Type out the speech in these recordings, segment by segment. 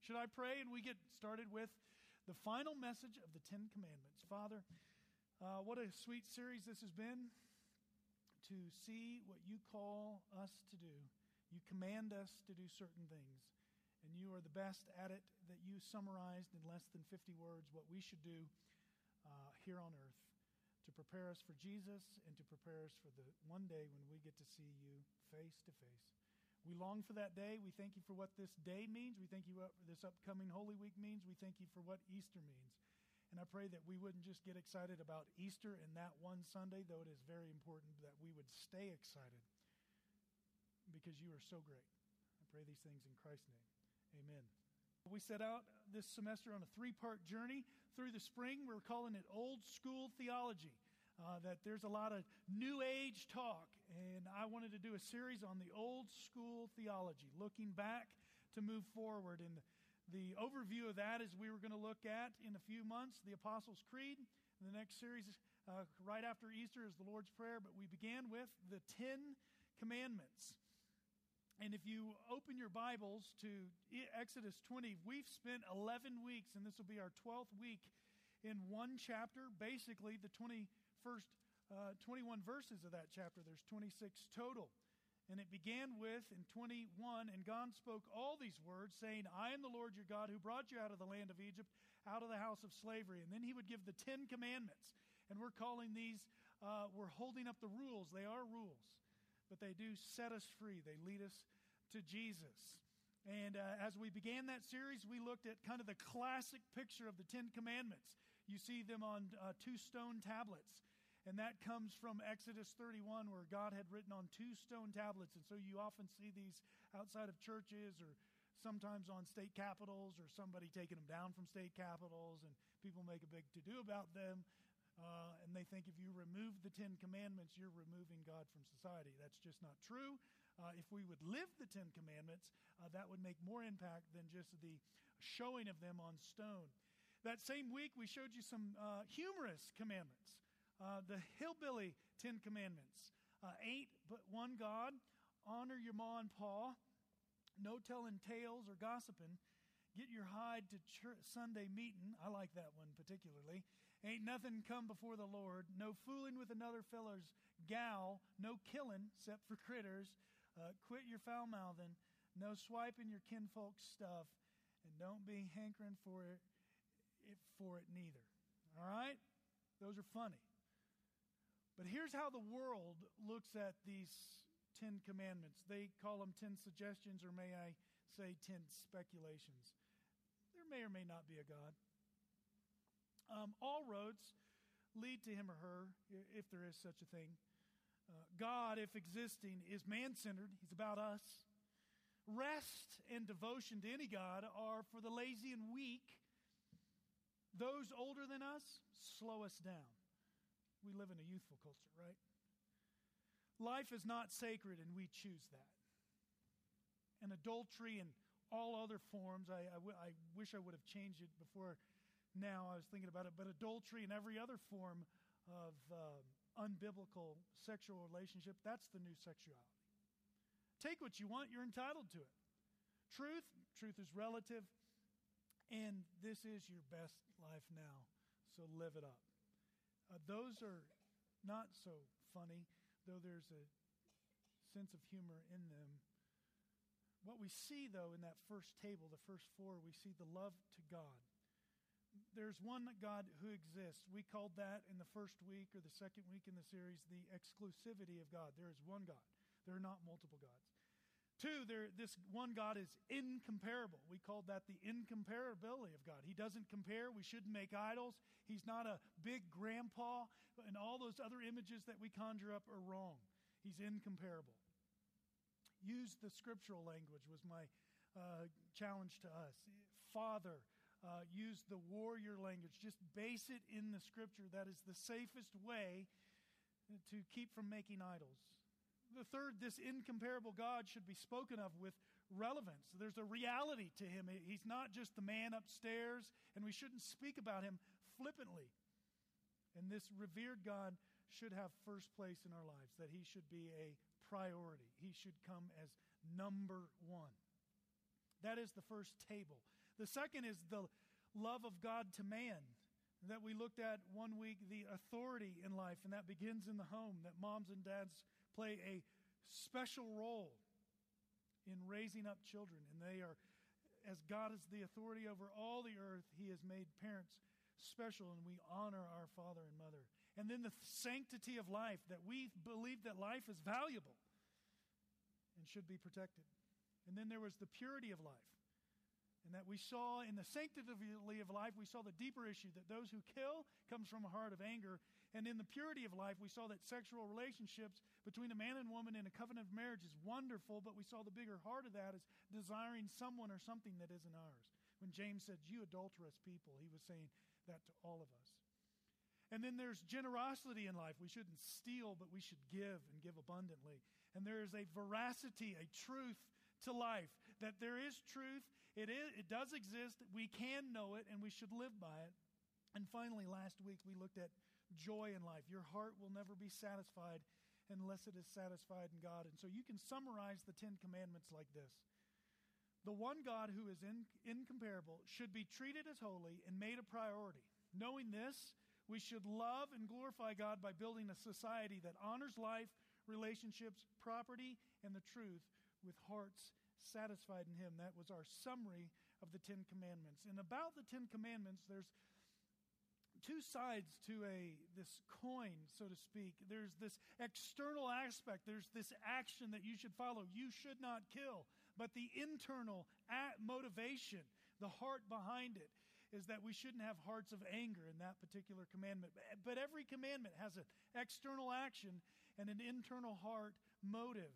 Should I pray and we get started with the final message of the Ten Commandments? Father, uh, what a sweet series this has been to see what you call us to do. You command us to do certain things, and you are the best at it that you summarized in less than 50 words what we should do uh, here on earth to prepare us for Jesus and to prepare us for the one day when we get to see you face to face. We long for that day. We thank you for what this day means. We thank you what this upcoming Holy Week means. We thank you for what Easter means. And I pray that we wouldn't just get excited about Easter and that one Sunday, though it is very important that we would stay excited because you are so great. I pray these things in Christ's name. Amen. We set out this semester on a three part journey through the spring. We're calling it Old School Theology uh, that there's a lot of New Age talk, and I wanted to do a series on the old school theology, looking back to move forward. And the overview of that is we were going to look at in a few months the Apostles' Creed. The next series, uh, right after Easter, is the Lord's Prayer, but we began with the Ten Commandments. And if you open your Bibles to Exodus 20, we've spent 11 weeks, and this will be our 12th week in one chapter, basically the 20 first uh, 21 verses of that chapter. There's 26 total. And it began with, in 21, and God spoke all these words, saying, I am the Lord your God who brought you out of the land of Egypt, out of the house of slavery. And then he would give the Ten Commandments. And we're calling these, uh, we're holding up the rules. They are rules, but they do set us free, they lead us to Jesus. And uh, as we began that series, we looked at kind of the classic picture of the Ten Commandments. You see them on uh, two stone tablets. And that comes from Exodus 31, where God had written on two stone tablets. And so you often see these outside of churches or sometimes on state capitals or somebody taking them down from state capitals. And people make a big to do about them. Uh, and they think if you remove the Ten Commandments, you're removing God from society. That's just not true. Uh, if we would live the Ten Commandments, uh, that would make more impact than just the showing of them on stone. That same week, we showed you some uh, humorous commandments. Uh, the hillbilly Ten Commandments uh, ain't but one God, honor your ma and pa, no telling tales or gossiping Get your hide to church, Sunday meeting. I like that one particularly. Ain't nothing come before the Lord. No fooling with another feller's gal. No killing, except for critters. Uh, quit your foul mouthing. No swiping your kinfolk's stuff. And don't be hankering for it, it, for it neither. All right? Those are funny. But here's how the world looks at these Ten Commandments. They call them Ten Suggestions, or may I say, Ten Speculations. There may or may not be a God. Um, all roads lead to him or her, if there is such a thing. Uh, God, if existing, is man centered, he's about us. Rest and devotion to any God are for the lazy and weak. Those older than us slow us down. We live in a youthful culture, right? Life is not sacred, and we choose that. And adultery and all other forms, I, I, w- I wish I would have changed it before now. I was thinking about it, but adultery and every other form of uh, unbiblical sexual relationship, that's the new sexuality. Take what you want, you're entitled to it. Truth, truth is relative, and this is your best life now, so live it up. Uh, those are not so funny though there's a sense of humor in them. What we see, though, in that first table, the first four, we see the love to God. There's one God who exists. We called that in the first week or the second week in the series the exclusivity of God. There is one God, there are not multiple gods. Two, there, this one God is incomparable. We called that the incomparability of God. He doesn't compare. We shouldn't make idols. He's not a big grandpa. And all those other images that we conjure up are wrong. He's incomparable. Use the scriptural language, was my uh, challenge to us. Father, uh, use the warrior language. Just base it in the scripture. That is the safest way to keep from making idols the third, this incomparable God should be spoken of with relevance. There's a reality to him. He's not just the man upstairs, and we shouldn't speak about him flippantly. And this revered God should have first place in our lives, that he should be a priority. He should come as number one. That is the first table. The second is the love of God to man that we looked at one week, the authority in life, and that begins in the home, that moms and dads play a special role in raising up children. And they are, as God is the authority over all the earth, He has made parents special, and we honor our father and mother. And then the sanctity of life, that we believe that life is valuable and should be protected. And then there was the purity of life. And that we saw in the sanctity of life, we saw the deeper issue that those who kill comes from a heart of anger. And in the purity of life, we saw that sexual relationships between a man and woman in a covenant of marriage is wonderful, but we saw the bigger heart of that is desiring someone or something that isn't ours. When James said, You adulterous people, he was saying that to all of us. And then there's generosity in life. We shouldn't steal, but we should give and give abundantly. And there is a veracity, a truth to life that there is truth it, is, it does exist. We can know it, and we should live by it. And finally, last week we looked at joy in life. Your heart will never be satisfied unless it is satisfied in God. And so you can summarize the Ten Commandments like this The one God who is in, incomparable should be treated as holy and made a priority. Knowing this, we should love and glorify God by building a society that honors life, relationships, property, and the truth with hearts satisfied in him. That was our summary of the Ten Commandments. And about the Ten Commandments, there's two sides to a this coin so to speak. There's this external aspect. There's this action that you should follow. You should not kill but the internal motivation the heart behind it is that we shouldn't have hearts of anger in that particular commandment. But every commandment has an external action and an internal heart motive.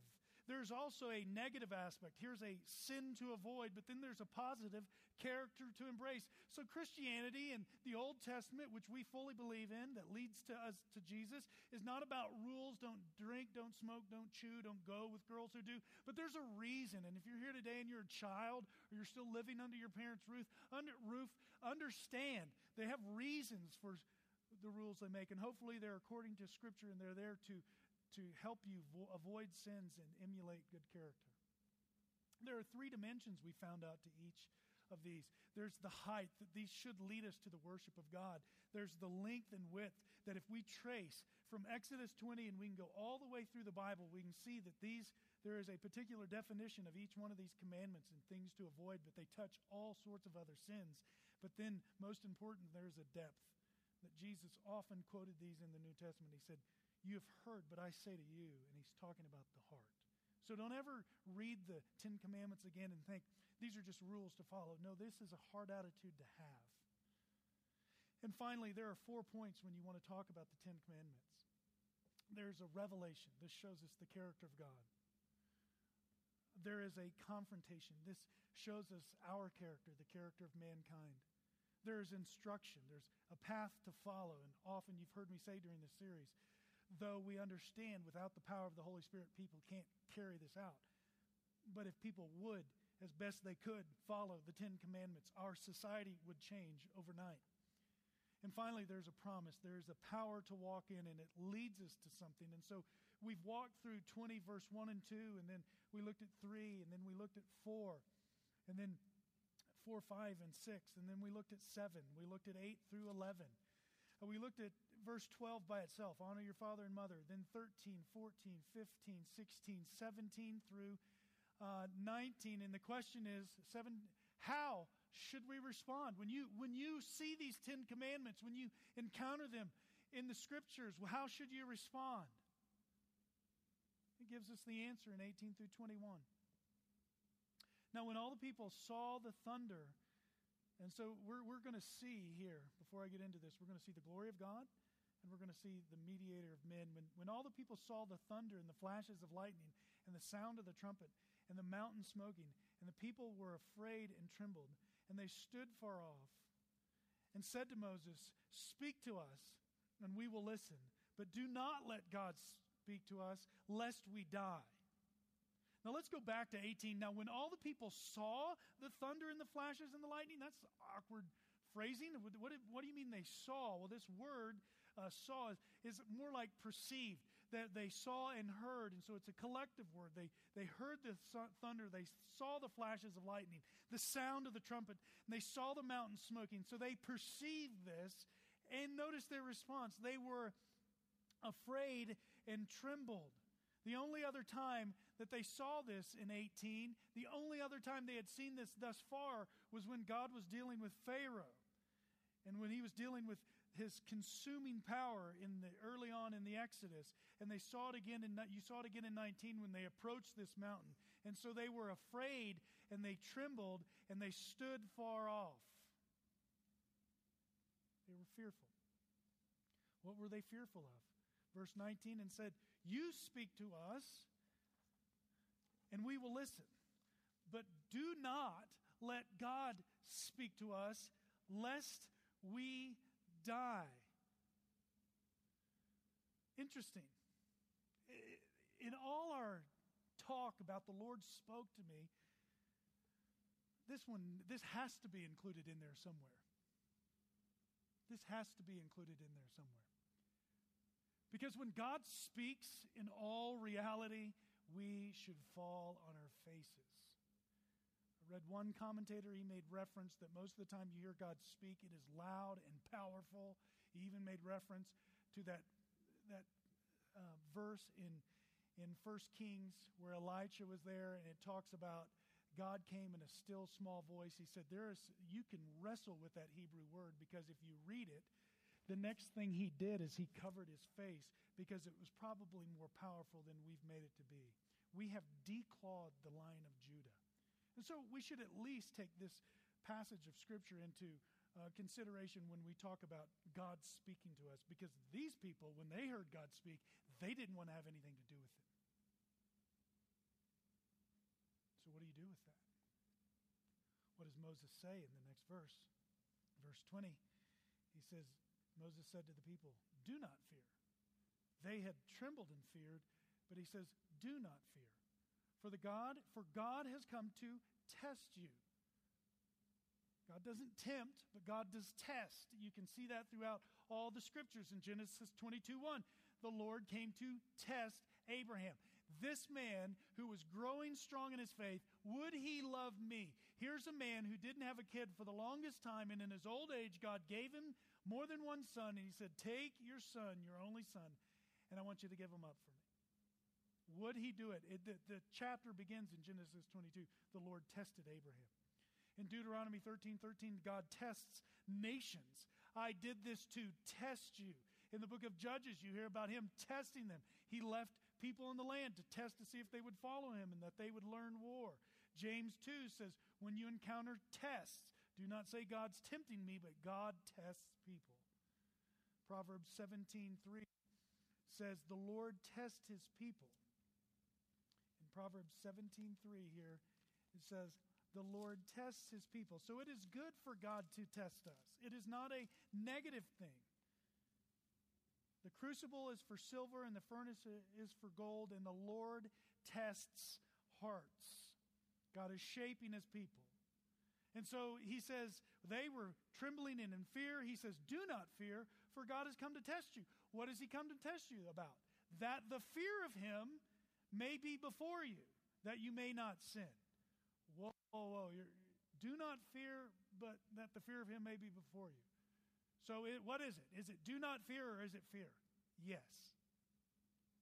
There's also a negative aspect. Here's a sin to avoid, but then there's a positive character to embrace. So, Christianity and the Old Testament, which we fully believe in, that leads to us to Jesus, is not about rules don't drink, don't smoke, don't chew, don't go with girls who do. But there's a reason. And if you're here today and you're a child or you're still living under your parents' roof, under, roof understand they have reasons for the rules they make. And hopefully they're according to Scripture and they're there to to help you vo- avoid sins and emulate good character. There are three dimensions we found out to each of these. There's the height, that these should lead us to the worship of God. There's the length and width, that if we trace from Exodus 20 and we can go all the way through the Bible, we can see that these, there is a particular definition of each one of these commandments and things to avoid, but they touch all sorts of other sins. But then, most important, there's a depth that Jesus often quoted these in the New Testament. He said, you have heard, but I say to you. And he's talking about the heart. So don't ever read the Ten Commandments again and think these are just rules to follow. No, this is a hard attitude to have. And finally, there are four points when you want to talk about the Ten Commandments. There's a revelation. This shows us the character of God. There is a confrontation. This shows us our character, the character of mankind. There is instruction. There's a path to follow. And often you've heard me say during this series, though we understand without the power of the Holy Spirit, people can't carry this out. But if people would, as best they could, follow the Ten Commandments, our society would change overnight. And finally, there's a promise. There's a power to walk in, and it leads us to something. And so we've walked through 20, verse 1 and 2, and then we looked at 3, and then we looked at 4, and then 4, 5, and 6, and then we looked at 7. We looked at 8 through 11. Uh, we looked at verse 12 by itself honor your father and mother. Then 13, 14, 15, 16, 17 through uh, 19. And the question is, seven, how should we respond? When you, when you see these Ten Commandments, when you encounter them in the scriptures, how should you respond? It gives us the answer in 18 through 21. Now, when all the people saw the thunder, and so we're, we're going to see here, before I get into this, we're going to see the glory of God and we're going to see the mediator of men. When, when all the people saw the thunder and the flashes of lightning and the sound of the trumpet and the mountain smoking, and the people were afraid and trembled, and they stood far off and said to Moses, Speak to us, and we will listen, but do not let God speak to us, lest we die. Now let's go back to 18. Now, when all the people saw the thunder and the flashes and the lightning, that's awkward phrasing. What, what, do you mean they saw? Well, this word uh, saw is, is more like perceived. That they saw and heard. And so it's a collective word. They, they heard the thunder, they saw the flashes of lightning, the sound of the trumpet, and they saw the mountain smoking. So they perceived this. And notice their response. They were afraid and trembled. The only other time that they saw this in 18, the only other time they had seen this thus far was when God was dealing with Pharaoh and when he was dealing with his consuming power in the early on in the Exodus. And they saw it again in you saw it again in 19 when they approached this mountain. And so they were afraid and they trembled and they stood far off. They were fearful. What were they fearful of? Verse 19 and said, you speak to us, and we will listen. But do not let God speak to us, lest we die. Interesting. In all our talk about the Lord spoke to me, this one, this has to be included in there somewhere. This has to be included in there somewhere. Because when God speaks in all reality, we should fall on our faces. I read one commentator, he made reference that most of the time you hear God speak, it is loud and powerful. He even made reference to that, that uh, verse in, in 1 Kings where Elijah was there, and it talks about God came in a still small voice. He said, There is, You can wrestle with that Hebrew word because if you read it, the next thing he did is he covered his face because it was probably more powerful than we've made it to be. We have declawed the line of. And so we should at least take this passage of Scripture into uh, consideration when we talk about God speaking to us because these people, when they heard God speak, they didn't want to have anything to do with it. So, what do you do with that? What does Moses say in the next verse? Verse 20, he says, Moses said to the people, Do not fear. They had trembled and feared, but he says, Do not fear. For the God, for God has come to test you. God doesn't tempt, but God does test. You can see that throughout all the scriptures in Genesis 22 1. The Lord came to test Abraham. This man who was growing strong in his faith, would he love me? Here's a man who didn't have a kid for the longest time, and in his old age, God gave him more than one son, and he said, Take your son, your only son, and I want you to give him up for me. Would he do it? it the, the chapter begins in Genesis 22. The Lord tested Abraham. In Deuteronomy 13 13, God tests nations. I did this to test you. In the book of Judges, you hear about him testing them. He left people in the land to test to see if they would follow him and that they would learn war. James 2 says, When you encounter tests, do not say God's tempting me, but God tests people. Proverbs 17:3 says the Lord tests his people. Proverbs 17:3 here it says the Lord tests his people. So it is good for God to test us. It is not a negative thing. The crucible is for silver and the furnace is for gold and the Lord tests hearts. God is shaping his people. And so he says, they were trembling and in fear. He says, Do not fear, for God has come to test you. What has he come to test you about? That the fear of him may be before you, that you may not sin. Whoa, whoa, whoa. You're, do not fear, but that the fear of him may be before you. So it, what is it? Is it do not fear or is it fear? Yes.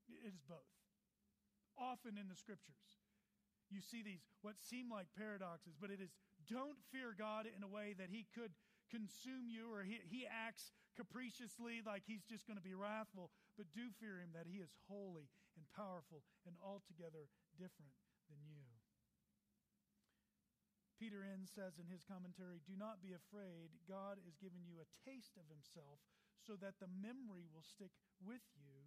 It is both. Often in the scriptures, you see these what seem like paradoxes, but it is don't fear God in a way that he could consume you or he, he acts capriciously like he's just going to be wrathful, but do fear him that he is holy and powerful and altogether different than you. Peter Enns says in his commentary, Do not be afraid. God is giving you a taste of himself so that the memory will stick with you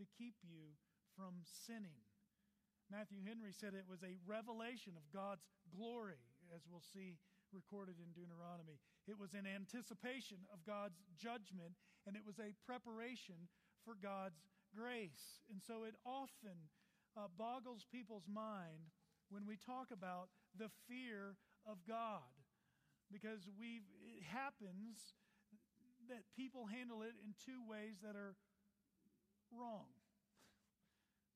to keep you from sinning. Matthew Henry said it was a revelation of God's glory as we'll see recorded in Deuteronomy. It was an anticipation of God's judgment, and it was a preparation for God's grace. And so it often uh, boggles people's mind when we talk about the fear of God, because we it happens that people handle it in two ways that are wrong.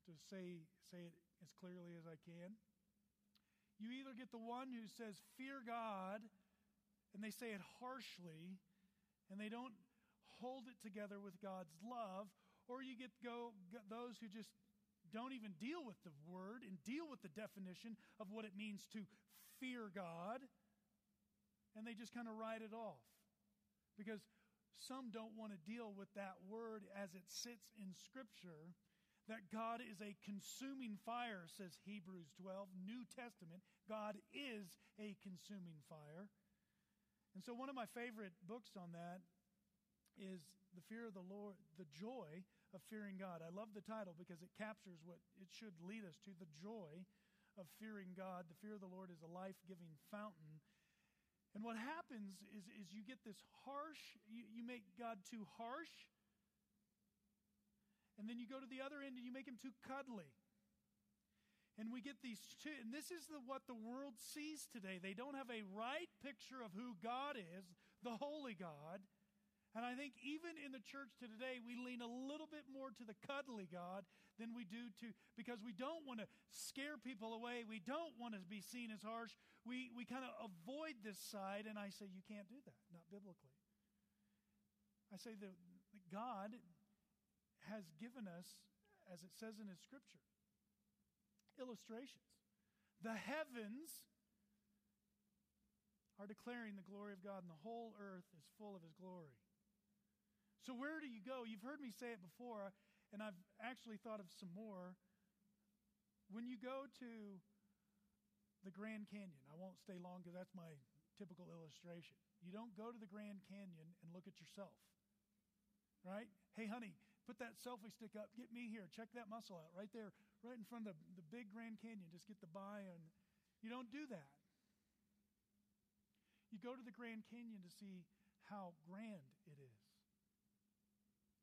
to say, say it as clearly as I can. You either get the one who says, Fear God, and they say it harshly, and they don't hold it together with God's love, or you get go those who just don't even deal with the word and deal with the definition of what it means to fear God, and they just kind of write it off. Because some don't want to deal with that word as it sits in Scripture. That God is a consuming fire, says Hebrews 12, New Testament. God is a consuming fire. And so, one of my favorite books on that is The Fear of the Lord, The Joy of Fearing God. I love the title because it captures what it should lead us to the joy of fearing God. The fear of the Lord is a life giving fountain and what happens is, is you get this harsh, you, you make God too harsh, and then you go to the other end and you make him too cuddly. And we get these two, and this is the, what the world sees today. They don't have a right picture of who God is, the holy God, and I think even in the church today, we lean a little bit more to the cuddly God than we do to, because we don't want to scare people away. We don't want to be seen as harsh. We, we kind of avoid this side, and I say, you can't do that, not biblically. I say that God has given us, as it says in His scripture, illustrations. The heavens are declaring the glory of God, and the whole earth is full of His glory. So, where do you go? You've heard me say it before, and I've actually thought of some more. When you go to the Grand Canyon, I won't stay long because that's my typical illustration. You don't go to the Grand Canyon and look at yourself, right? Hey, honey, put that selfie stick up. Get me here. Check that muscle out right there, right in front of the, the big Grand Canyon. Just get the buy. And you don't do that. You go to the Grand Canyon to see how grand it is.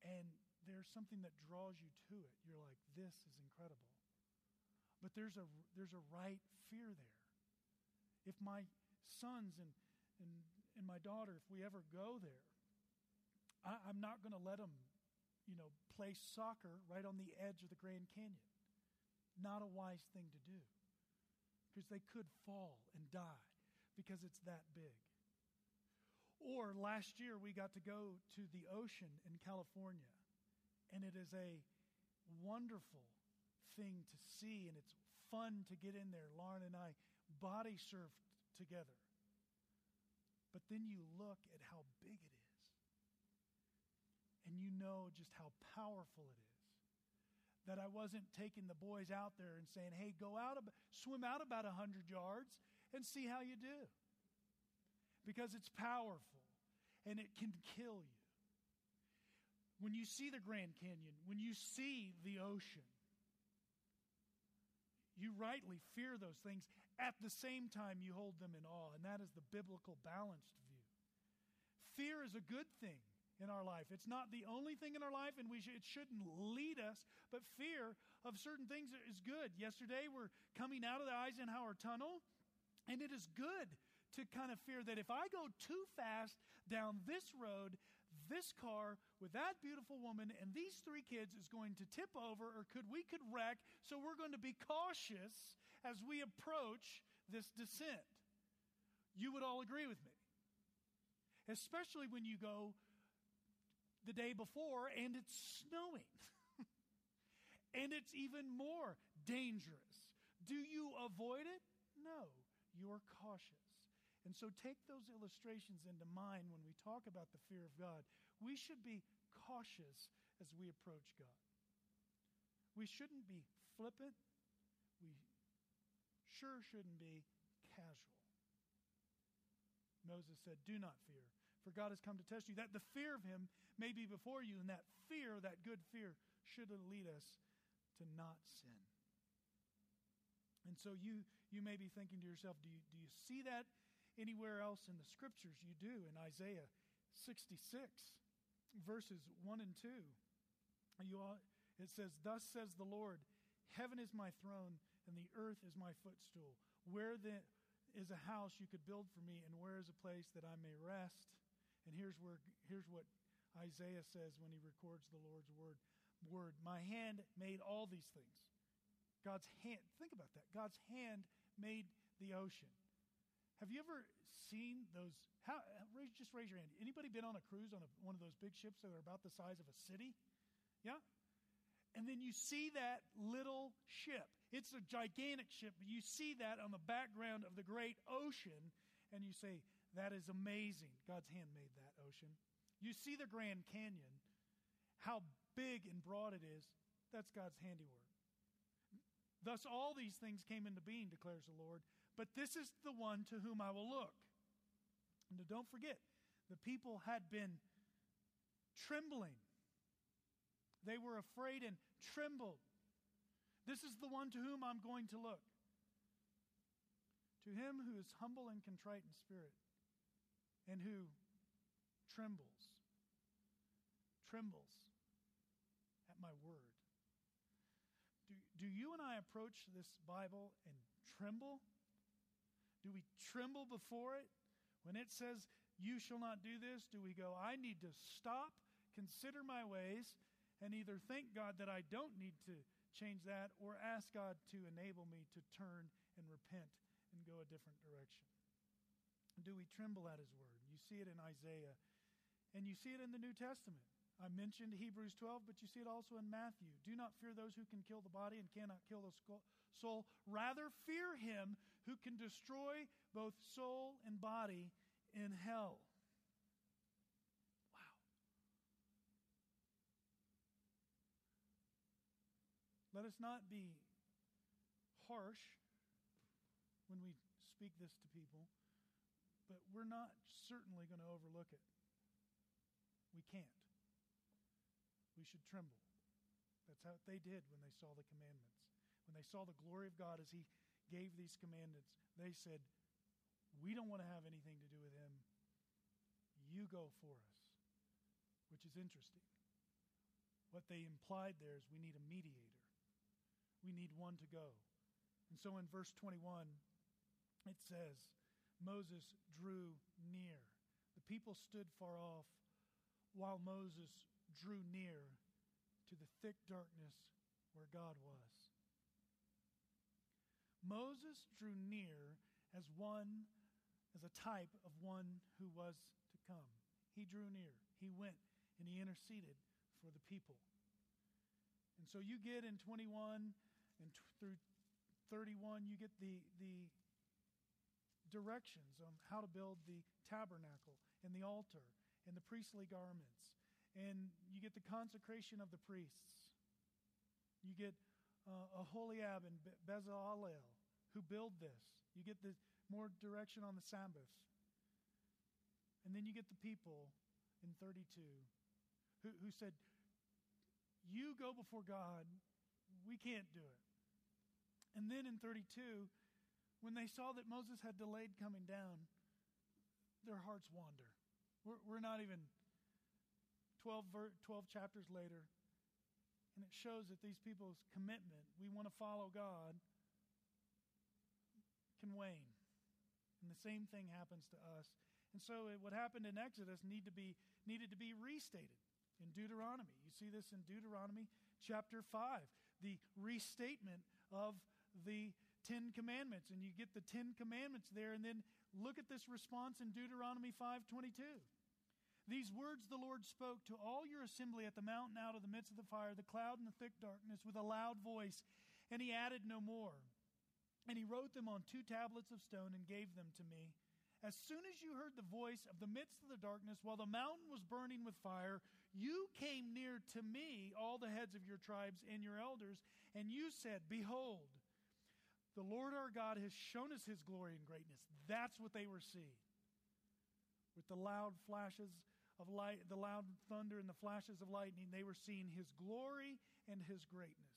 And there's something that draws you to it. You're like, this is incredible. But there's a, there's a right fear there. If my sons and, and, and my daughter, if we ever go there, I, I'm not going to let them, you know, play soccer right on the edge of the Grand Canyon. Not a wise thing to do because they could fall and die because it's that big. Or last year, we got to go to the ocean in California, and it is a wonderful thing to see, and it's fun to get in there. Lauren and I body surfed together. But then you look at how big it is, and you know just how powerful it is. That I wasn't taking the boys out there and saying, hey, go out, swim out about 100 yards and see how you do because it's powerful and it can kill you. When you see the Grand Canyon, when you see the ocean, you rightly fear those things. At the same time, you hold them in awe, and that is the biblical balanced view. Fear is a good thing in our life. It's not the only thing in our life, and we sh- it shouldn't lead us, but fear of certain things is good. Yesterday, we're coming out of the Eisenhower Tunnel, and it is good to kind of fear that if I go too fast down this road, this car with that beautiful woman and these three kids is going to tip over or could we could wreck so we're going to be cautious as we approach this descent you would all agree with me especially when you go the day before and it's snowing and it's even more dangerous do you avoid it no you are cautious and so take those illustrations into mind when we talk about the fear of God. We should be cautious as we approach God. We shouldn't be flippant. We sure shouldn't be casual. Moses said, Do not fear, for God has come to test you, that the fear of him may be before you, and that fear, that good fear, should lead us to not sin. And so you, you may be thinking to yourself, do you, do you see that anywhere else in the scriptures, you do. In Isaiah 66, verses 1 and 2, you all, it says, Thus says the Lord, Heaven is my throne, and the earth is my footstool. Where then is a house you could build for me, and where is a place that I may rest? And here's, where, here's what Isaiah says when he records the Lord's word. Word, my hand made all these things. God's hand, think about that. God's hand made the ocean. Have you ever seen those? How, just raise your hand. Anybody been on a cruise on a, one of those big ships that are about the size of a city? Yeah? And then you see that little ship. It's a gigantic ship, but you see that on the background of the great ocean, and you say, That is amazing. God's hand made ocean. You see the Grand Canyon, how big and broad it is. That's God's handiwork. Thus, all these things came into being, declares the Lord. But this is the one to whom I will look. And don't forget, the people had been trembling. They were afraid and trembled. This is the one to whom I'm going to look. To him who is humble and contrite in spirit, and who trembles, trembles at my word. Do, do you and I approach this Bible and tremble? Do we tremble before it? When it says, You shall not do this, do we go, I need to stop, consider my ways, and either thank God that I don't need to change that or ask God to enable me to turn and repent and go a different direction? Do we tremble at His word? You see it in Isaiah, and you see it in the New Testament. I mentioned Hebrews 12, but you see it also in Matthew. Do not fear those who can kill the body and cannot kill the soul. Rather, fear him who can destroy both soul and body in hell. Wow. Let us not be harsh when we speak this to people, but we're not certainly going to overlook it. We can't we should tremble. That's how they did when they saw the commandments. When they saw the glory of God as He gave these commandments, they said, We don't want to have anything to do with Him. You go for us, which is interesting. What they implied there is we need a mediator, we need one to go. And so in verse 21, it says, Moses drew near. The people stood far off while Moses drew near to the thick darkness where God was. Moses drew near as one, as a type of one who was to come. He drew near, he went, and he interceded for the people. And so you get in 21 and t- through 31, you get the, the directions on how to build the tabernacle and the altar and the priestly garments and you get the consecration of the priests. You get uh, Aholiab and Be- Bezalel who build this. You get the more direction on the Sabbath. And then you get the people in 32 who, who said, You go before God, we can't do it. And then in 32, when they saw that Moses had delayed coming down, their hearts wander. We're, we're not even 12, 12 chapters later, and it shows that these people's commitment, we want to follow God, can wane. And the same thing happens to us. And so it, what happened in Exodus need to be, needed to be restated in Deuteronomy. You see this in Deuteronomy chapter 5, the restatement of the Ten Commandments. And you get the Ten Commandments there, and then look at this response in Deuteronomy 5.22. These words the Lord spoke to all your assembly at the mountain out of the midst of the fire, the cloud and the thick darkness, with a loud voice. And he added no more. And he wrote them on two tablets of stone and gave them to me. As soon as you heard the voice of the midst of the darkness, while the mountain was burning with fire, you came near to me, all the heads of your tribes and your elders, and you said, Behold, the Lord our God has shown us his glory and greatness. That's what they were seeing. With the loud flashes of light, the loud thunder and the flashes of lightning, they were seeing his glory and his greatness.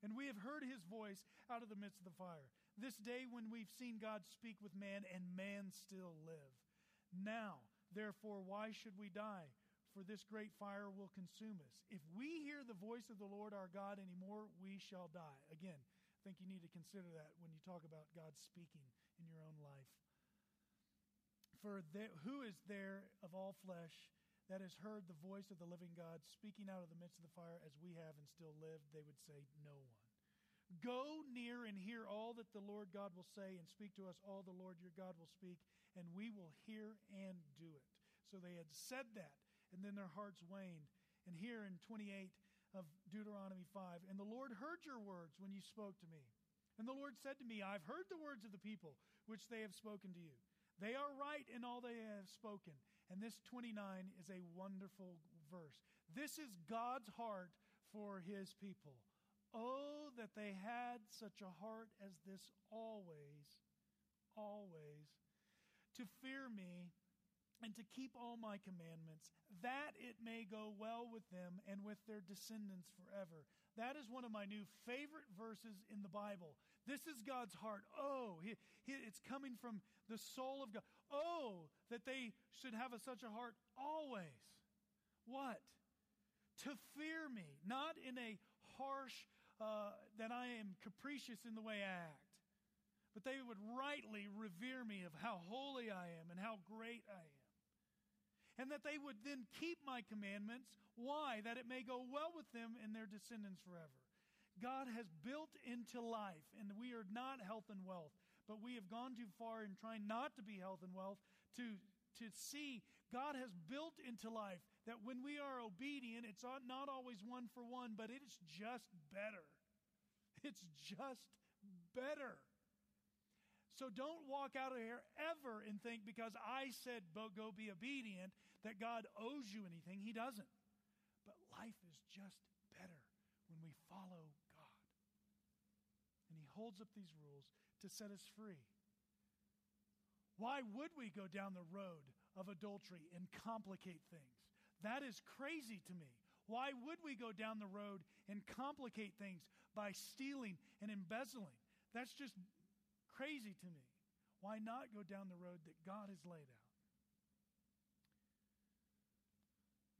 And we have heard his voice out of the midst of the fire. This day when we've seen God speak with man and man still live. Now, therefore, why should we die? For this great fire will consume us. If we hear the voice of the Lord our God anymore, we shall die. Again, Think you need to consider that when you talk about God speaking in your own life. For there, who is there of all flesh that has heard the voice of the living God speaking out of the midst of the fire as we have and still live? They would say, No one. Go near and hear all that the Lord God will say, and speak to us all the Lord your God will speak, and we will hear and do it. So they had said that, and then their hearts waned. And here in 28 of Deuteronomy 5, and the Lord heard your words when you spoke to me. And the Lord said to me, I've heard the words of the people which they have spoken to you. They are right in all they have spoken. And this 29 is a wonderful verse. This is God's heart for his people. Oh, that they had such a heart as this always, always, to fear me and to keep all my commandments, that it may go well with them and with their descendants forever. That is one of my new favorite verses in the Bible. This is God's heart. Oh, he, he, it's coming from the soul of God. Oh, that they should have a, such a heart always. What? To fear me, not in a harsh, uh, that I am capricious in the way I act, but they would rightly revere me of how holy I am and how great I am. And that they would then keep my commandments. Why? That it may go well with them and their descendants forever. God has built into life, and we are not health and wealth, but we have gone too far in trying not to be health and wealth to, to see God has built into life that when we are obedient, it's not always one for one, but it is just better. It's just better. So don't walk out of here ever and think because I said go be obedient that God owes you anything. He doesn't. But life is just better when we follow God. And He holds up these rules to set us free. Why would we go down the road of adultery and complicate things? That is crazy to me. Why would we go down the road and complicate things by stealing and embezzling? That's just crazy to me. Why not go down the road that God has laid out?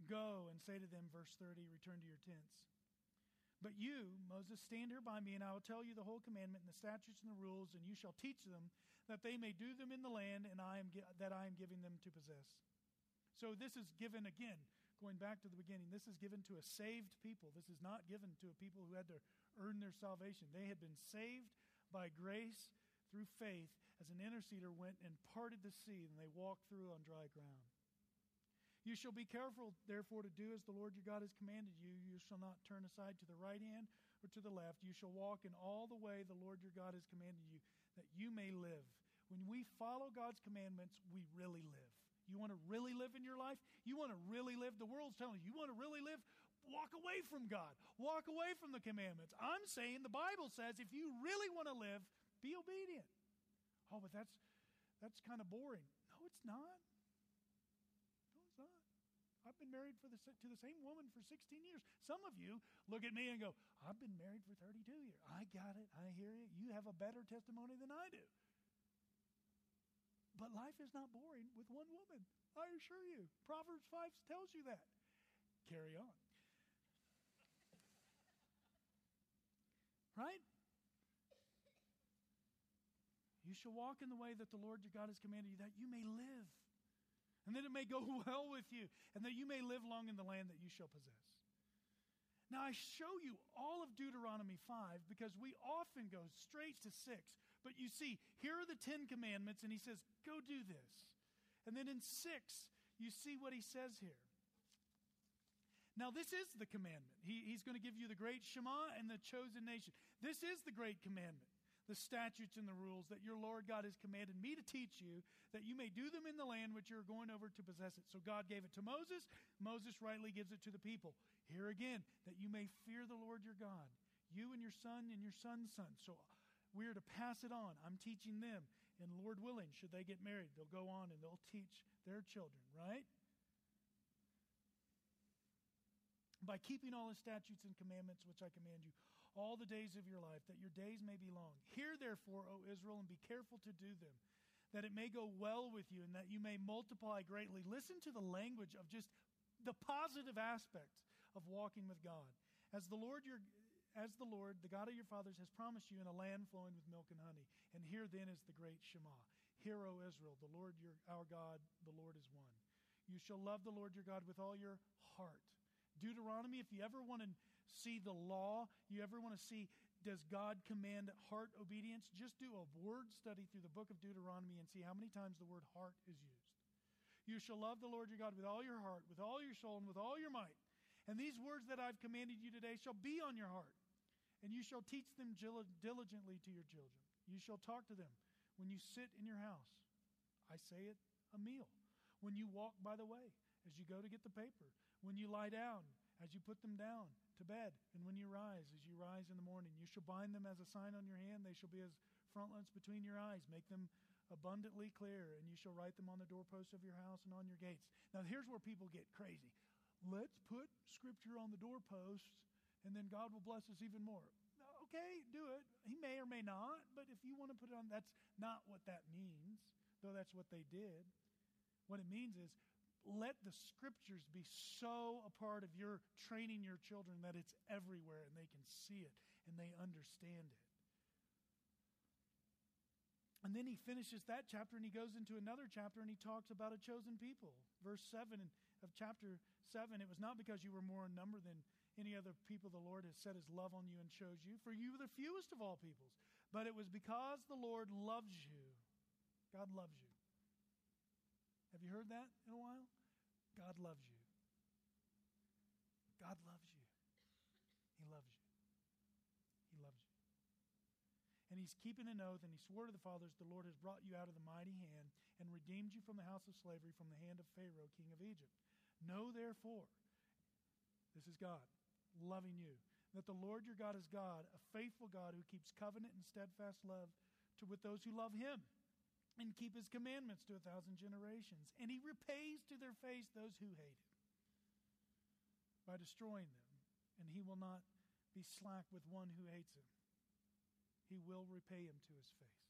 Go and say to them, verse 30, return to your tents. But you, Moses, stand here by me, and I will tell you the whole commandment and the statutes and the rules, and you shall teach them that they may do them in the land and I am that I am giving them to possess. So this is given again, going back to the beginning. This is given to a saved people. This is not given to a people who had to earn their salvation. They had been saved by grace through faith as an interceder went and parted the sea and they walked through on dry ground. You shall be careful, therefore, to do as the Lord your God has commanded you. You shall not turn aside to the right hand or to the left. You shall walk in all the way the Lord your God has commanded you, that you may live. When we follow God's commandments, we really live. You want to really live in your life? You want to really live? The world's telling you, you want to really live? Walk away from God. Walk away from the commandments. I'm saying the Bible says if you really want to live, be obedient. Oh, but that's that's kind of boring. No, it's not. I've been married for the, to the same woman for 16 years. Some of you look at me and go, I've been married for 32 years. I got it. I hear you. You have a better testimony than I do. But life is not boring with one woman. I assure you. Proverbs 5 tells you that. Carry on. Right? You shall walk in the way that the Lord your God has commanded you, that you may live and that it may go well with you, and that you may live long in the land that you shall possess. Now, I show you all of Deuteronomy 5 because we often go straight to 6. But you see, here are the Ten Commandments, and he says, Go do this. And then in 6, you see what he says here. Now, this is the commandment. He, he's going to give you the great Shema and the chosen nation. This is the great commandment the statutes and the rules that your Lord God has commanded me to teach you, that you may do them in the land which you're going over to possess it. So God gave it to Moses. Moses rightly gives it to the people. Here again, that you may fear the Lord your God, you and your son and your son's son. So we're to pass it on. I'm teaching them. And Lord willing, should they get married, they'll go on and they'll teach their children, right? By keeping all the statutes and commandments which I command you all the days of your life, that your days may be long. Hear therefore, O Israel, and be careful to do them, that it may go well with you, and that you may multiply greatly. Listen to the language of just the positive aspects of walking with God. As the Lord your as the Lord, the God of your fathers, has promised you in a land flowing with milk and honey. And here then is the great Shema. Hear, O Israel, the Lord your our God, the Lord is one. You shall love the Lord your God with all your heart. Deuteronomy, if you ever want to see the law, you ever want to see does God command heart obedience? Just do a word study through the book of Deuteronomy and see how many times the word heart is used. You shall love the Lord your God with all your heart, with all your soul, and with all your might. And these words that I've commanded you today shall be on your heart, and you shall teach them diligently to your children. You shall talk to them when you sit in your house. I say it, a meal. When you walk by the way, as you go to get the paper. When you lie down, as you put them down to bed. And when you rise, as you rise in the morning, you shall bind them as a sign on your hand. They shall be as frontlets between your eyes. Make them abundantly clear, and you shall write them on the doorposts of your house and on your gates. Now, here's where people get crazy. Let's put scripture on the doorposts, and then God will bless us even more. Okay, do it. He may or may not, but if you want to put it on, that's not what that means, though that's what they did. What it means is let the scriptures be so a part of your training your children that it's everywhere and they can see it and they understand it. And then he finishes that chapter and he goes into another chapter and he talks about a chosen people. Verse 7 of chapter 7 it was not because you were more in number than any other people the Lord has set his love on you and chose you, for you were the fewest of all peoples, but it was because the Lord loves you. God loves you. Have you heard that in a while? God loves you. God loves you. He loves you. He loves you. And he's keeping an oath, and he swore to the fathers, The Lord has brought you out of the mighty hand and redeemed you from the house of slavery, from the hand of Pharaoh, king of Egypt. Know therefore, this is God loving you, that the Lord your God is God, a faithful God who keeps covenant and steadfast love to with those who love him and keep his commandments to a thousand generations. And he repays to their face those who hate him by destroying them. And he will not be slack with one who hates him. He will repay him to his face.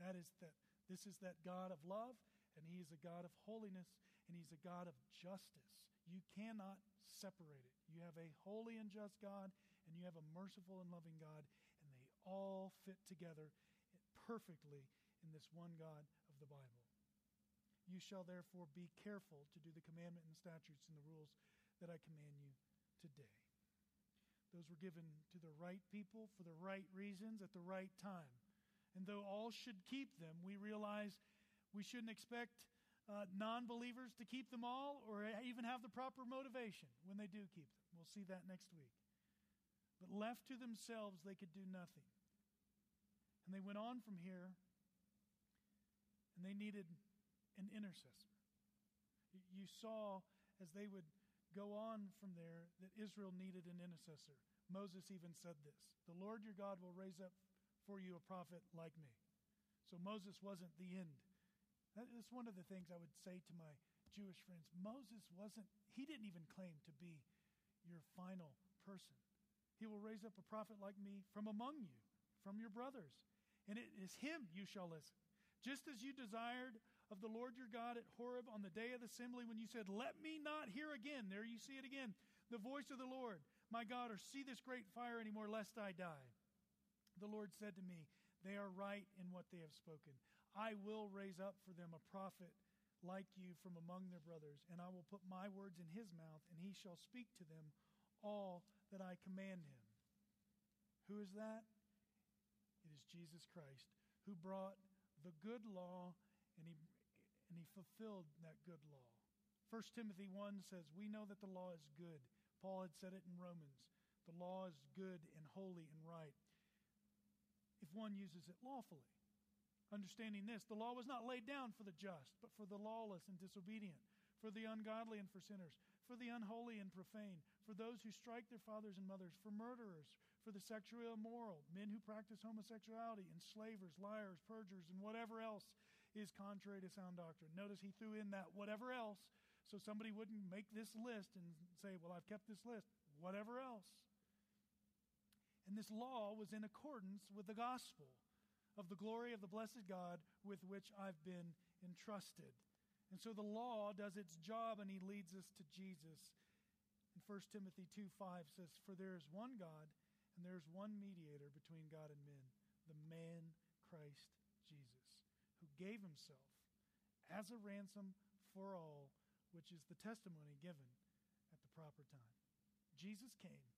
That is that this is that God of love, and he is a God of holiness, and he's a God of justice. You cannot separate it. You have a holy and just God, and you have a merciful and loving God, and they all fit together perfectly in this one God of the Bible. You shall therefore be careful to do the commandment and the statutes and the rules that I command you today. Those were given to the right people for the right reasons at the right time. And though all should keep them, we realize we shouldn't expect uh, non believers to keep them all or even have the proper motivation when they do keep them. We'll see that next week. But left to themselves, they could do nothing. And they went on from here and they needed an intercessor. You saw as they would go on from there that Israel needed an intercessor. Moses even said this The Lord your God will raise up for you a prophet like me. So Moses wasn't the end. That's one of the things I would say to my Jewish friends. Moses wasn't, he didn't even claim to be your final person. He will raise up a prophet like me from among you, from your brothers. And it is him you shall listen. Just as you desired of the Lord your God at Horeb on the day of the assembly when you said, Let me not hear again, there you see it again, the voice of the Lord, my God, or see this great fire anymore, lest I die. The Lord said to me, They are right in what they have spoken. I will raise up for them a prophet like you from among their brothers, and I will put my words in his mouth, and he shall speak to them all that I command him. Who is that? It is Jesus Christ, who brought the good law, and he, and he fulfilled that good law. 1 Timothy 1 says, We know that the law is good. Paul had said it in Romans. The law is good and holy and right if one uses it lawfully. Understanding this, the law was not laid down for the just, but for the lawless and disobedient, for the ungodly and for sinners, for the unholy and profane, for those who strike their fathers and mothers, for murderers, for the sexually immoral, men who practice homosexuality, enslavers, liars, perjurers, and whatever else is contrary to sound doctrine. Notice he threw in that whatever else so somebody wouldn't make this list and say, Well, I've kept this list, whatever else. And this law was in accordance with the gospel of the glory of the blessed God with which I've been entrusted. And so the law does its job and he leads us to Jesus. And 1 Timothy 2 5 says, For there is one God and there is one mediator between God and men, the man Christ Jesus, who gave himself as a ransom for all, which is the testimony given at the proper time. Jesus came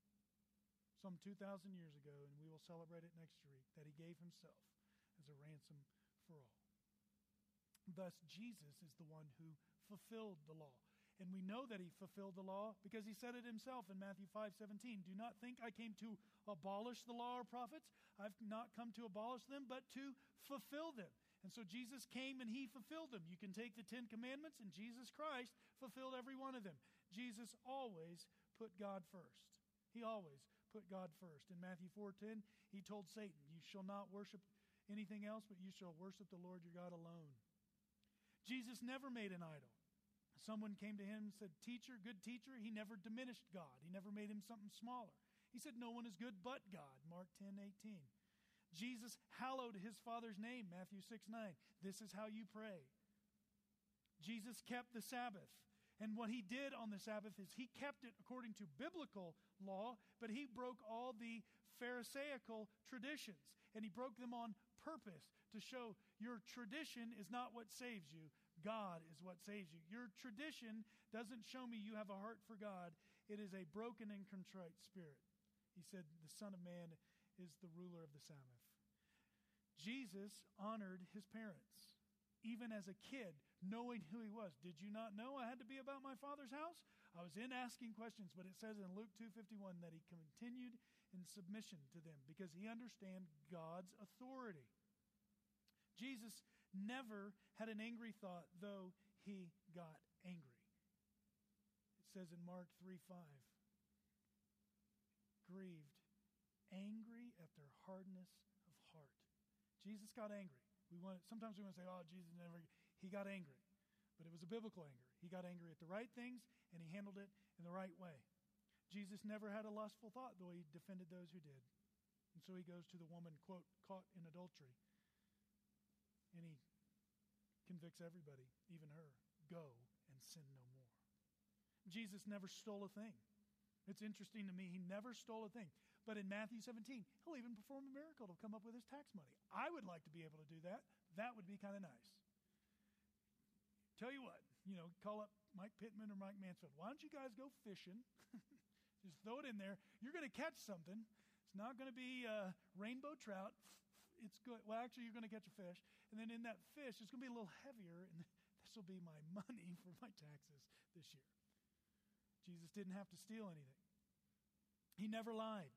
some 2,000 years ago, and we will celebrate it next week, that he gave himself as a ransom for all. Thus, Jesus is the one who fulfilled the law. And we know that he fulfilled the law because he said it himself in Matthew 5 17. Do not think I came to abolish the law or prophets. I've not come to abolish them, but to fulfill them. And so Jesus came and he fulfilled them. You can take the Ten Commandments, and Jesus Christ fulfilled every one of them. Jesus always put God first. He always put God first. In Matthew 4:10, he told Satan, "You shall not worship anything else, but you shall worship the Lord your God alone." Jesus never made an idol. Someone came to him and said, "Teacher, good teacher." He never diminished God. He never made him something smaller. He said, "No one is good but God." Mark 10:18. Jesus hallowed his Father's name, Matthew 6 9. This is how you pray. Jesus kept the Sabbath. And what he did on the Sabbath is he kept it according to biblical law, but he broke all the Pharisaical traditions. And he broke them on purpose to show your tradition is not what saves you, God is what saves you. Your tradition doesn't show me you have a heart for God, it is a broken and contrite spirit. He said, The Son of Man is the ruler of the Sabbath. Jesus honored his parents, even as a kid, knowing who he was. Did you not know I had to be about my father's house? I was in asking questions, but it says in Luke 2:51 that he continued in submission to them because he understand God's authority. Jesus never had an angry thought, though he got angry. It says in Mark 3 5, grieved, angry at their hardness of heart. Jesus got angry. We want sometimes we want to say, "Oh, Jesus never." He got angry, but it was a biblical anger. He got angry at the right things, and he handled it in the right way. Jesus never had a lustful thought, though he defended those who did. And so he goes to the woman, quote, caught in adultery. And he convicts everybody, even her. Go and sin no more. Jesus never stole a thing. It's interesting to me, he never stole a thing. But in Matthew 17, he'll even perform a miracle to come up with his tax money. I would like to be able to do that. That would be kind of nice. Tell you what, you know, call up Mike Pittman or Mike Mansfield. Why don't you guys go fishing? Just throw it in there. You're going to catch something. It's not going to be uh, rainbow trout. It's good. Well, actually, you're going to catch a fish. And then in that fish, it's going to be a little heavier. And this will be my money for my taxes this year. Jesus didn't have to steal anything. He never lied.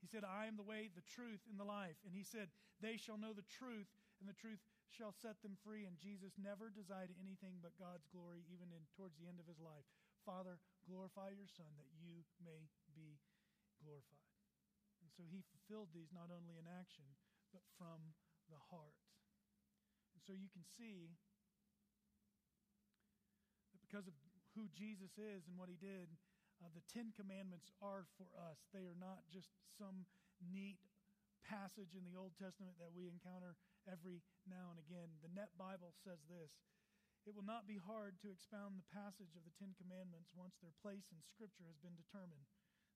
He said, I am the way, the truth, and the life. And he said, They shall know the truth, and the truth shall set them free. And Jesus never desired anything but God's glory, even in towards the end of his life. Father, glorify your Son that you may be glorified. And so he fulfilled these not only in action, but from the heart. And so you can see that because of who Jesus is and what he did, uh, the Ten Commandments are for us. They are not just some neat passage in the Old Testament that we encounter every now and again. The Net Bible says this It will not be hard to expound the passage of the Ten Commandments once their place in Scripture has been determined.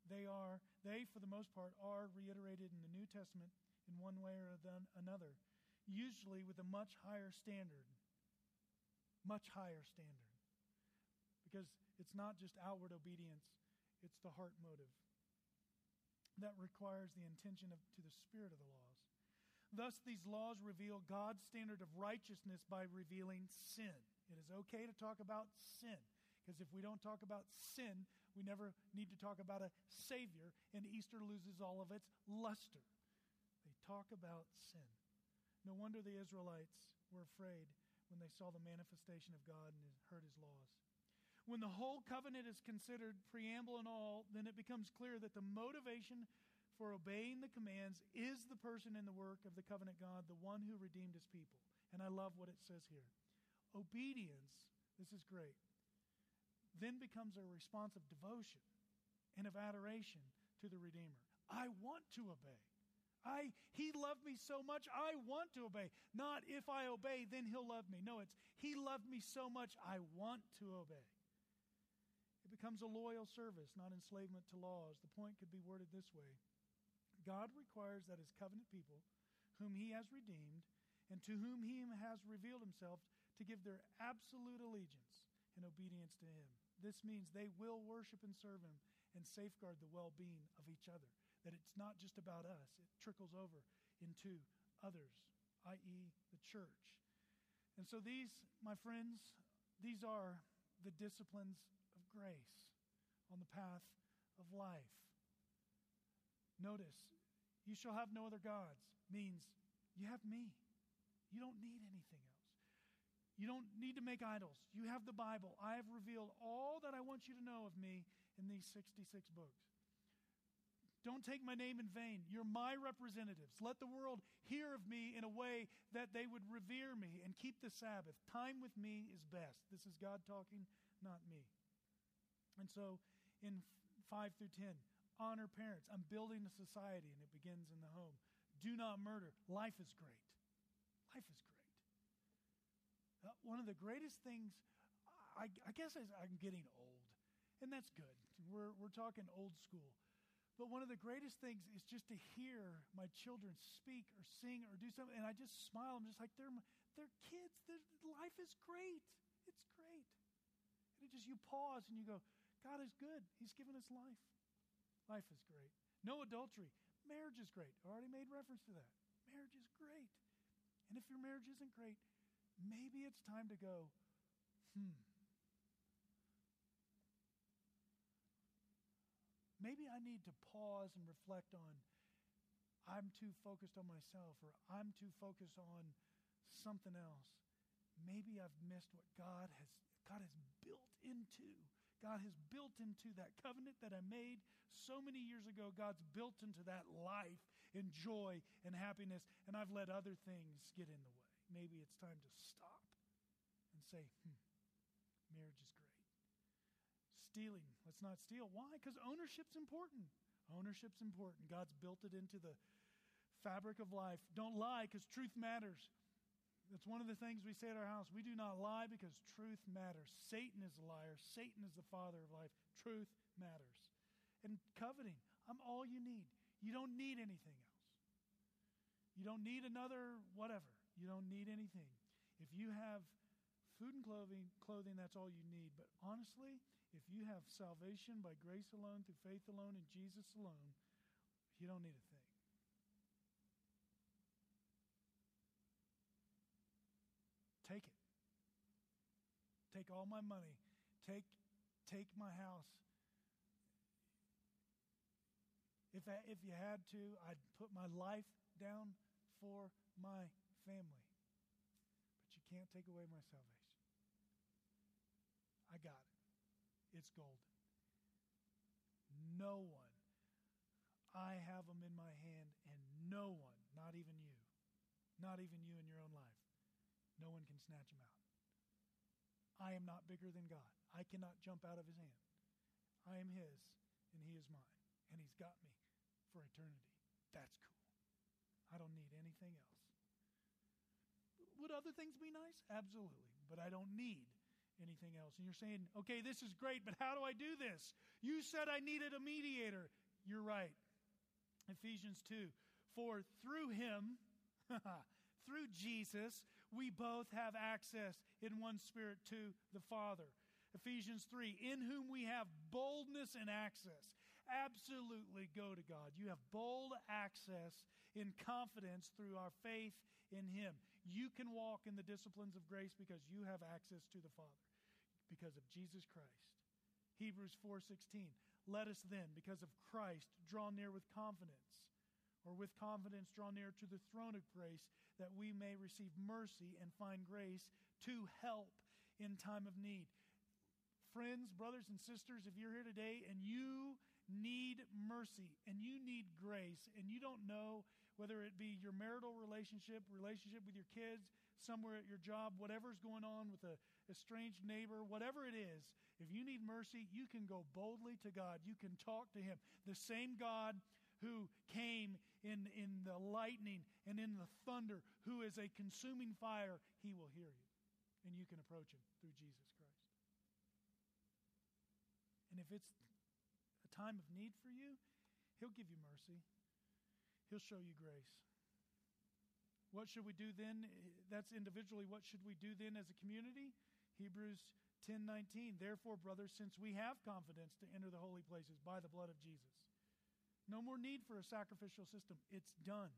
They are, they for the most part, are reiterated in the New Testament in one way or another, usually with a much higher standard. Much higher standard. Because it's not just outward obedience, it's the heart motive. That requires the intention of, to the spirit of the laws. Thus, these laws reveal God's standard of righteousness by revealing sin. It is okay to talk about sin, because if we don't talk about sin, we never need to talk about a Savior, and Easter loses all of its luster. They talk about sin. No wonder the Israelites were afraid when they saw the manifestation of God and heard his laws. When the whole covenant is considered, preamble and all, then it becomes clear that the motivation for obeying the commands is the person in the work of the covenant God, the one who redeemed his people. And I love what it says here. Obedience, this is great, then becomes a response of devotion and of adoration to the Redeemer. I want to obey. I, he loved me so much, I want to obey. Not if I obey, then he'll love me. No, it's he loved me so much, I want to obey. It becomes a loyal service, not enslavement to laws. The point could be worded this way God requires that his covenant people, whom he has redeemed, and to whom he has revealed himself, to give their absolute allegiance and obedience to him. This means they will worship and serve him and safeguard the well being of each other. That it's not just about us, it trickles over into others, i.e., the church. And so, these, my friends, these are the disciplines of grace on the path of life. Notice, you shall have no other gods means you have me. You don't need anything else. You don't need to make idols. You have the Bible. I have revealed all that I want you to know of me in these 66 books. Don't take my name in vain. You're my representatives. Let the world hear of me in a way that they would revere me and keep the Sabbath. Time with me is best. This is God talking, not me. And so in 5 through 10, honor parents. I'm building a society, and it begins in the home. Do not murder. Life is great. Life is great. Uh, one of the greatest things, I, I guess I'm getting old, and that's good. We're, we're talking old school. But one of the greatest things is just to hear my children speak or sing or do something, and I just smile. I'm just like, they're, they're kids. Life is great. It's great. And it just, you pause and you go, God is good. He's given us life. Life is great. No adultery. Marriage is great. I already made reference to that. Marriage is great. And if your marriage isn't great, maybe it's time to go, hmm, Maybe I need to pause and reflect on I'm too focused on myself or I'm too focused on something else. Maybe I've missed what God has God has built into. God has built into that covenant that I made so many years ago. God's built into that life and joy and happiness, and I've let other things get in the way. Maybe it's time to stop and say, hmm, marriage is stealing. Let's not steal. Why? Because ownership's important. Ownership's important. God's built it into the fabric of life. Don't lie because truth matters. That's one of the things we say at our house. We do not lie because truth matters. Satan is a liar. Satan is the father of life. Truth matters. And coveting, I'm all you need. You don't need anything else. You don't need another whatever. You don't need anything. If you have food and clothing, clothing that's all you need. But honestly, if you have salvation by grace alone, through faith alone, in Jesus alone, you don't need a thing. Take it. Take all my money. Take, take my house. If, I, if you had to, I'd put my life down for my family. But you can't take away my salvation. I got it it's golden. No one. I have them in my hand, and no one, not even you, not even you in your own life, no one can snatch them out. I am not bigger than God. I cannot jump out of his hand. I am his, and he is mine. And he's got me for eternity. That's cool. I don't need anything else. Would other things be nice? Absolutely. But I don't need anything else. And you're saying, okay, this is great, but how do I do this? You said I needed a mediator. You're right. Ephesians 2 For through him, through Jesus, we both have access in one spirit to the Father. Ephesians 3 In whom we have boldness and access. Absolutely go to God. You have bold access in confidence through our faith in Him. You can walk in the disciplines of grace because you have access to the Father, because of Jesus Christ. Hebrews 4:16 Let us then because of Christ draw near with confidence or with confidence draw near to the throne of grace that we may receive mercy and find grace to help in time of need. Friends, brothers and sisters, if you're here today and you need mercy and you need grace and you don't know whether it be your marital relationship, relationship with your kids, somewhere at your job, whatever's going on with a estranged neighbor, whatever it is, if you need mercy, you can go boldly to God. You can talk to Him. The same God who came in, in the lightning and in the thunder, who is a consuming fire, He will hear you. And you can approach Him through Jesus Christ. And if it's a time of need for you, He'll give you mercy. He'll show you grace. What should we do then? That's individually. What should we do then as a community? Hebrews 10:19. Therefore, brothers, since we have confidence to enter the holy places by the blood of Jesus, No more need for a sacrificial system. It's done.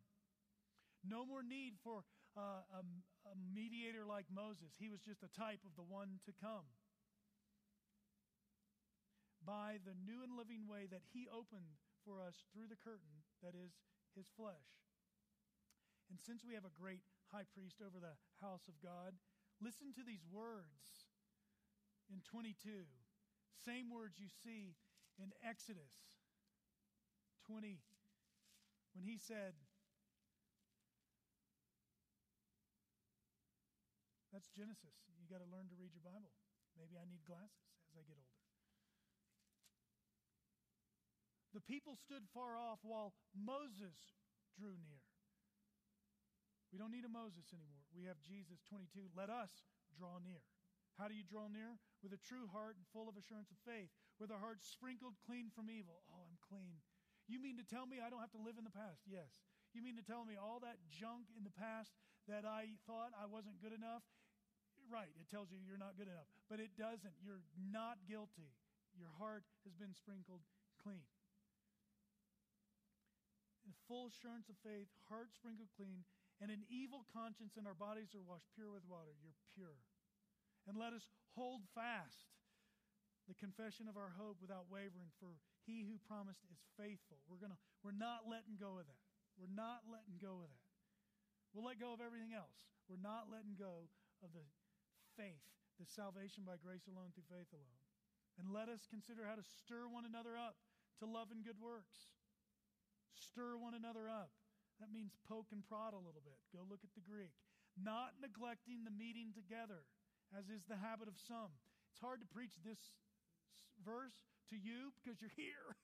No more need for uh, a, a mediator like Moses. He was just a type of the one to come. By the new and living way that he opened for us through the curtain, that is his flesh. And since we have a great high priest over the house of God, listen to these words in 22. Same words you see in Exodus 20 when he said, That's Genesis. You got to learn to read your Bible. Maybe I need glasses as I get older. The people stood far off while Moses drew near. We don't need a Moses anymore. We have Jesus 22. Let us draw near. How do you draw near? With a true heart and full of assurance of faith, with a heart sprinkled clean from evil. Oh, I'm clean. You mean to tell me I don't have to live in the past? Yes. You mean to tell me all that junk in the past that I thought I wasn't good enough? right. It tells you you're not good enough. But it doesn't. You're not guilty. Your heart has been sprinkled clean. In full assurance of faith, heart sprinkled clean, and an evil conscience, and our bodies are washed pure with water. You're pure. And let us hold fast the confession of our hope without wavering, for he who promised is faithful. We're, gonna, we're not letting go of that. We're not letting go of that. We'll let go of everything else. We're not letting go of the faith, the salvation by grace alone through faith alone. And let us consider how to stir one another up to love and good works. Stir one another up. That means poke and prod a little bit. Go look at the Greek. Not neglecting the meeting together, as is the habit of some. It's hard to preach this verse to you because you're here.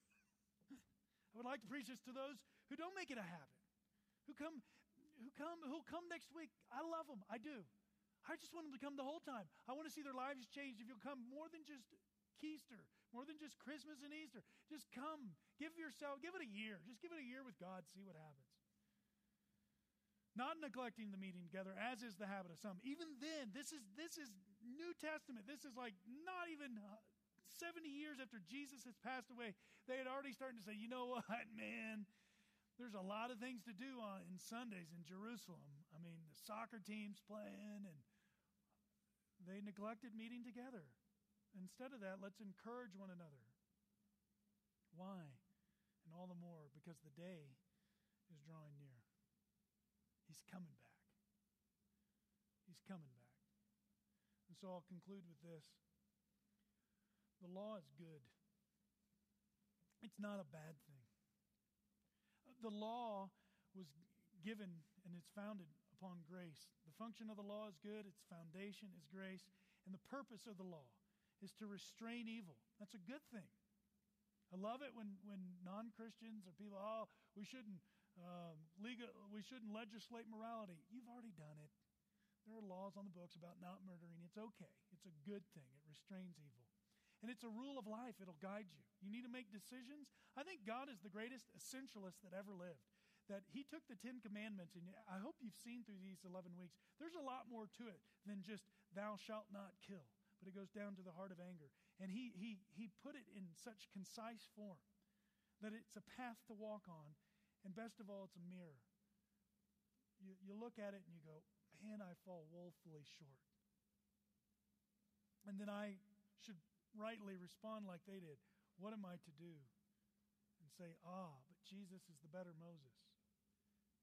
I would like to preach this to those who don't make it a habit, who come, who come, who come next week. I love them. I do. I just want them to come the whole time. I want to see their lives changed. If you'll come more than just Easter, more than just Christmas and Easter, just come. Give yourself, give it a year. Just give it a year with God, see what happens. Not neglecting the meeting together, as is the habit of some. Even then, this is this is New Testament. This is like not even uh, 70 years after Jesus has passed away. They had already started to say, you know what, man, there's a lot of things to do on in Sundays in Jerusalem. I mean, the soccer team's playing and they neglected meeting together. Instead of that, let's encourage one another. Why? And all the more because the day is drawing near. He's coming back. He's coming back. And so I'll conclude with this the law is good, it's not a bad thing. The law was given and it's founded upon grace. The function of the law is good, its foundation is grace, and the purpose of the law is to restrain evil. That's a good thing. I love it when, when non Christians or people, oh, we shouldn't, um, legal, we shouldn't legislate morality. You've already done it. There are laws on the books about not murdering. It's okay. It's a good thing. It restrains evil. And it's a rule of life. It'll guide you. You need to make decisions. I think God is the greatest essentialist that ever lived that he took the Ten Commandments, and I hope you've seen through these 11 weeks, there's a lot more to it than just thou shalt not kill, but it goes down to the heart of anger. And he, he, he put it in such concise form that it's a path to walk on, and best of all, it's a mirror. You, you look at it and you go, man, I fall woefully short. And then I should rightly respond like they did. What am I to do? And say, ah, but Jesus is the better Moses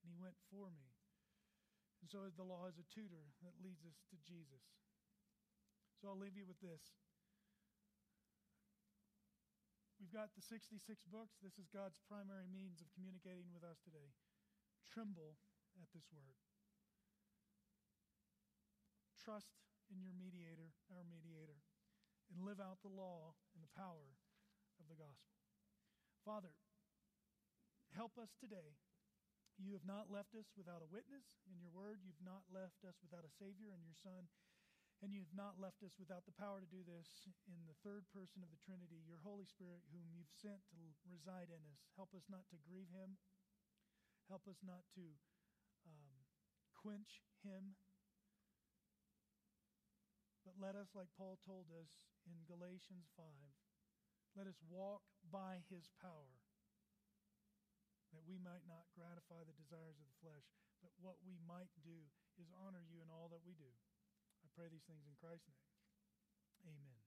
and he went for me. And so the law is a tutor that leads us to Jesus. So I'll leave you with this. We've got the 66 books. This is God's primary means of communicating with us today. Tremble at this word. Trust in your mediator, our mediator, and live out the law and the power of the gospel. Father, help us today you have not left us without a witness in your word. You've not left us without a Savior in your Son. And you've not left us without the power to do this in the third person of the Trinity, your Holy Spirit, whom you've sent to reside in us. Help us not to grieve him. Help us not to um, quench him. But let us, like Paul told us in Galatians 5, let us walk by his power that we might not gratify the desires of the flesh, but what we might do is honor you in all that we do. Pray these things in Christ's name. Amen.